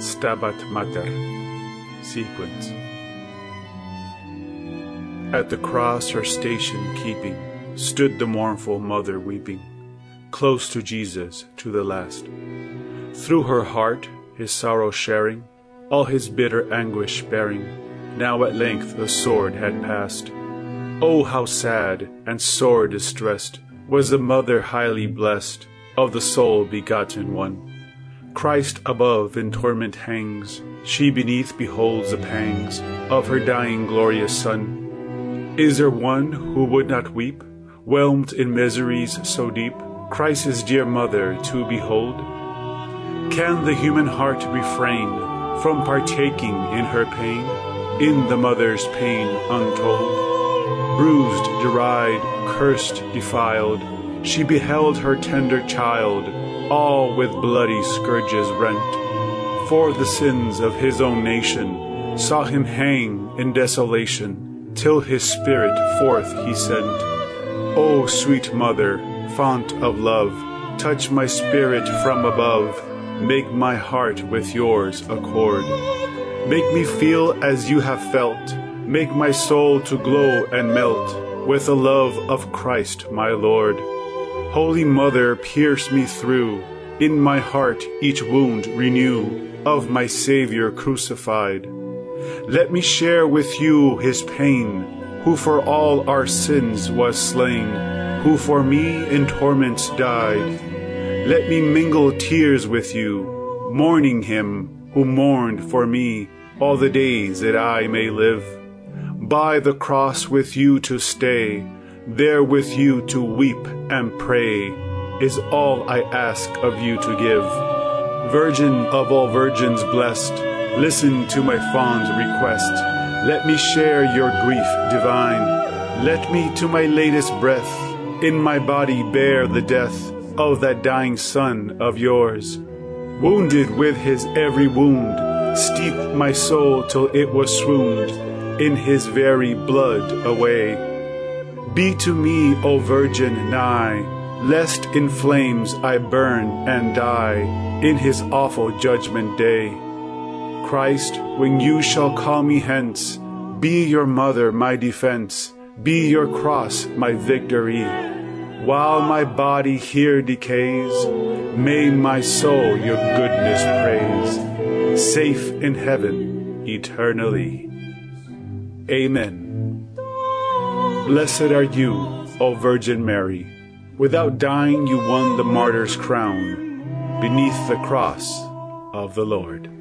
Stabat Mater sequence. At the cross her station keeping, stood the mournful mother weeping, close to Jesus to the last. Through her heart, his sorrow sharing, all his bitter anguish bearing, now at length the sword had passed. Oh, how sad and sore distressed was the mother highly blessed of the sole begotten one. Christ above in torment hangs, she beneath beholds the pangs of her dying glorious Son. Is there one who would not weep, whelmed in miseries so deep, Christ's dear mother to behold? Can the human heart refrain from partaking in her pain, in the mother's pain untold? Bruised, derided, cursed, defiled, she beheld her tender child, all with bloody scourges rent, for the sins of his own nation, saw him hang in desolation, till his spirit forth he sent. O sweet mother, fount of love, touch my spirit from above, make my heart with yours accord. Make me feel as you have felt, make my soul to glow and melt with the love of Christ my Lord. Holy Mother, pierce me through, in my heart each wound renew of my Savior crucified. Let me share with you his pain, who for all our sins was slain, who for me in torments died. Let me mingle tears with you, mourning him who mourned for me all the days that I may live. By the cross with you to stay, there with you to weep and pray, is all I ask of you to give. Virgin of all virgins blessed, listen to my fond request. Let me share your grief divine. Let me to my latest breath in my body bear the death of that dying son of yours. Wounded with his every wound, steep my soul till it was swooned in his very blood away. Be to me, O Virgin, nigh, lest in flames I burn and die in his awful judgment day. Christ, when you shall call me hence, be your mother my defense, be your cross my victory. While my body here decays, may my soul your goodness praise, safe in heaven eternally. Amen. Blessed are you, O Virgin Mary. Without dying, you won the martyr's crown beneath the cross of the Lord.